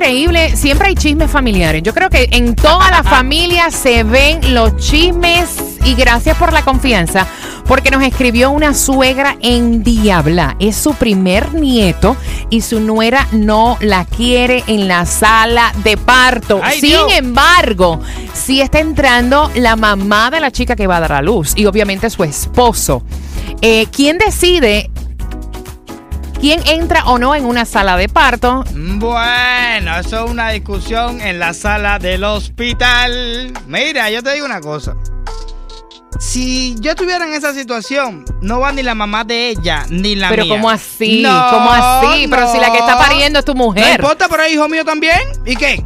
increíble, siempre hay chismes familiares. Yo creo que en toda la familia se ven los chismes y gracias por la confianza, porque nos escribió una suegra en Diabla. Es su primer nieto y su nuera no la quiere en la sala de parto. ¡Ay, Sin Dios! embargo, sí está entrando la mamá de la chica que va a dar a luz y obviamente su esposo. Eh, ¿Quién decide quién entra o no en una sala de parto? Bueno, eso es una discusión en la sala del hospital. Mira, yo te digo una cosa. Si yo estuviera en esa situación, no va ni la mamá de ella, ni la Pero mía. ¿cómo así? No, ¿Cómo así? Pero si la que está no. pariendo es tu No mujer. importa, pero es hijo mío también. ¿Y qué?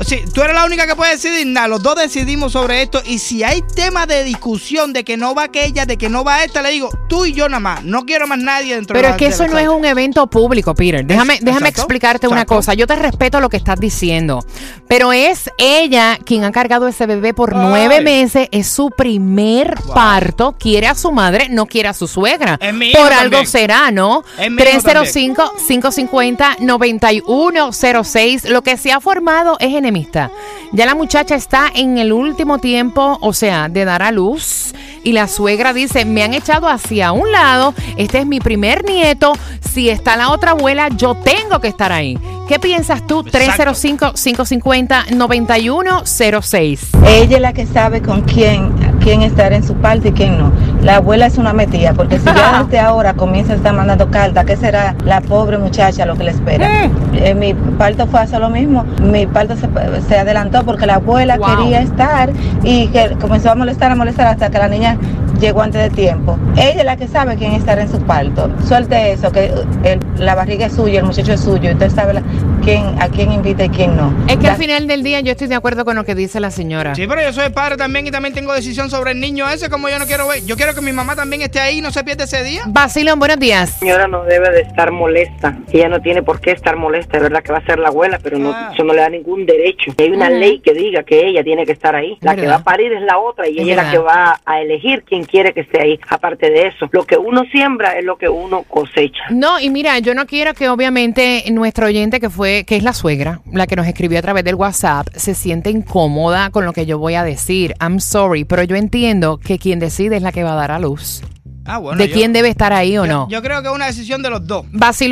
Si tú eres la única que puede decidir, nada, los dos decidimos sobre esto. Y si hay tema de discusión de que no va aquella, de que no va esta, le digo, tú y yo nada más. No quiero más nadie dentro Pero de es la- que de eso la no es un evento público, Peter. Déjame, déjame exacto, explicarte una cosa. Yo te respeto lo que estás diciendo. Pero es ella quien ha cargado ese bebé por Ay. nueve meses. Es su primer Wow. parto. Quiere a su madre, no quiere a su suegra. Es mi hijo por algo también. será, ¿no? Es mi hijo 305-550-9106. Lo que se ha formado es enemista. Ya la muchacha está en el último tiempo, o sea, de dar a luz. Y la suegra dice, me han echado hacia un lado, este es mi primer nieto, si está la otra abuela, yo tengo que estar ahí. ¿Qué piensas tú? Exacto. 305-550-9106. Ella es la que sabe con quién, quién estar en su parte y quién no. La abuela es una metida, porque si ya desde ahora comienza a estar mandando cartas, ¿qué será la pobre muchacha lo que le espera? Eh, mi parto fue hace lo mismo. Mi parto se, se adelantó porque la abuela Wow. quería estar y que comenzó a molestar, a molestar hasta que la niña llegó antes de tiempo. Ella es la que sabe quién estar en su parto. Suelte eso, que el- la barriga es suya, el muchacho es suyo, y usted sabe la- quién, a quién invita y quién no. Es que Da- al final del día yo estoy de acuerdo con lo que dice la señora. Sí, pero yo soy padre también y también tengo decisión sobre el niño ese, como yo no quiero ver. Yo quiero que mi mamá también esté ahí y no se pierda ese día. Basilón, buenos días. señora no debe de estar molesta. Ella no tiene por qué estar molesta. Es verdad que va a ser la abuela, pero no, Ah. eso no le da ningún derecho. Hay una ley que diga que ella tiene que estar ahí. La que va a parir es la otra y ella es la que va a elegir quién quiere que esté ahí. Aparte de eso, lo que uno siembra es lo que uno cosecha. No, y mira, yo no quiero que obviamente nuestro oyente que fue, que es la suegra, la que nos escribió a través del WhatsApp, se siente incómoda con lo que yo voy a decir. I'm sorry, pero yo entiendo que quien decide es la que va a dar a luz. Ah, bueno. de yo- quién debe estar ahí o yo- no. Yo creo que es una decisión de los dos.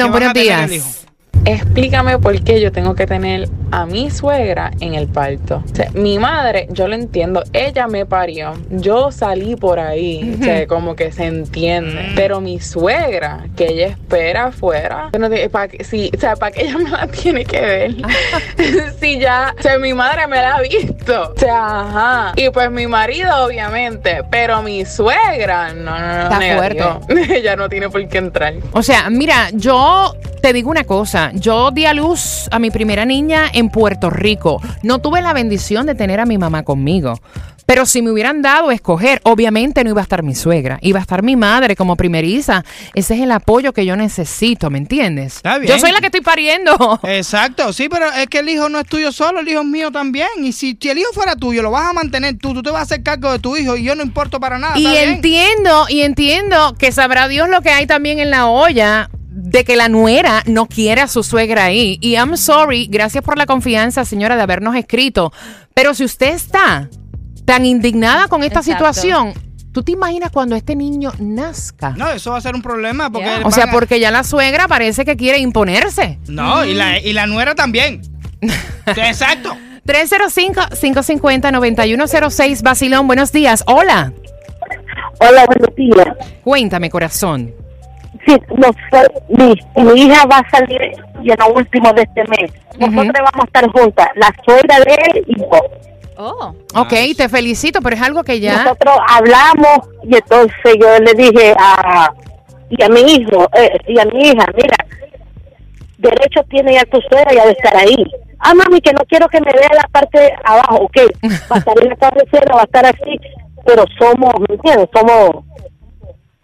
A buenos días. Explícame por qué yo tengo que tener a mi suegra en el parto. O sea, mi madre, yo lo entiendo, ella me parió. Yo salí por ahí, o sea, como que se entiende. Mm. Pero mi suegra, que ella espera afuera, no te- pa' que- sí, o sea, ¿para que ella me la tiene que ver? si ya, o sea, mi madre me la ha visto. O sea, ajá. Y pues mi marido, obviamente, pero mi suegra, no, no, no, Está negativo. ella no tiene por qué entrar. O sea, mira, yo te digo una cosa. Yo di a luz a mi primera niña en Puerto Rico. No tuve la bendición de tener a mi mamá conmigo. Pero si me hubieran dado a escoger, obviamente no iba a estar mi suegra, iba a estar mi madre como primeriza. Ese es el apoyo que yo necesito, ¿me entiendes? Está bien. Yo soy la que estoy pariendo. Exacto, sí, pero es que el hijo no es tuyo solo, el hijo es mío también. Y si, si el hijo fuera tuyo, lo vas a mantener tú, tú te vas a hacer cargo de tu hijo y yo no importo para nada. Y entiendo, y entiendo que sabrá Dios lo que hay también en la olla de que la nuera no quiere a su suegra ahí. Y I'm sorry, gracias por la confianza, señora, de habernos escrito. Pero si usted está tan indignada con esta Exacto. situación, ¿tú te imaginas cuando este niño nazca? No, eso va a ser un problema porque... O sea, a- porque ya la suegra parece que quiere imponerse. No, y la, y la nuera también. Exacto. 305-550-9106, Basilón, buenos días. Hola, Hola, buenos días. cuéntame, corazón. Sí, no fue- mi, mi hija va a salir ya lo último de este mes. Nosotros vamos a estar juntas, la suegra de él y yo. Oh. Ok, te felicito, pero es algo que ya... Nosotros hablamos y entonces yo le dije a y a mi hijo eh, y a mi hija, mira, derecho tiene ya tu suegra ya de estar ahí? Ah, mami, que no quiero que me vea la parte de abajo, ok, va a estar en la cabecera, va a estar así, pero somos, ¿me entiendes? Somos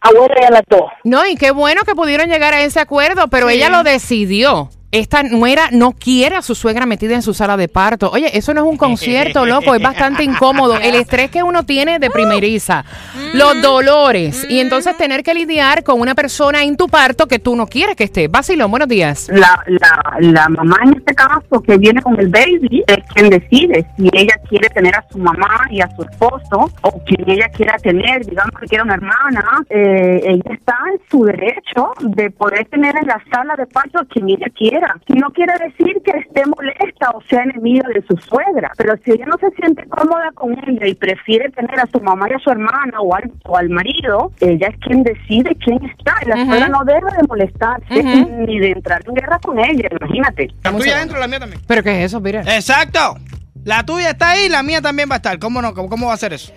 abuelas ya las dos. No, y qué bueno que pudieron llegar a ese acuerdo, pero ella lo decidió. Esta nuera no quiere a su suegra metida en su sala de parto. Oye, eso no es un concierto, loco, es bastante incómodo. El estrés que uno tiene de primeriza, los dolores, y entonces tener que lidiar con una persona en tu parto que tú no quieres que esté. Basilón, buenos días. la, la, la mamá en este caso que viene con el baby es quien decide si ella quiere tener a su mamá y a su esposo o quien ella quiera tener, digamos que quiera una hermana, eh, ella está en su derecho de poder tener en la sala de parto a quien ella No quiere decir que esté molesta o sea enemiga de su suegra, pero si ella no se siente cómoda con ella y prefiere tener a su mamá y a su hermana o al, o al marido, ella es quien decide quién está. Y la Ujú. suegra no debe de molestarse ni de entrar en guerra con ella, imagínate. La tuya adentro, la mía también. ¿Pero qué es eso, mira? Exacto. La tuya está ahí, la mía también va a estar. ¿Cómo no? ¿Cómo, cómo va a ser eso?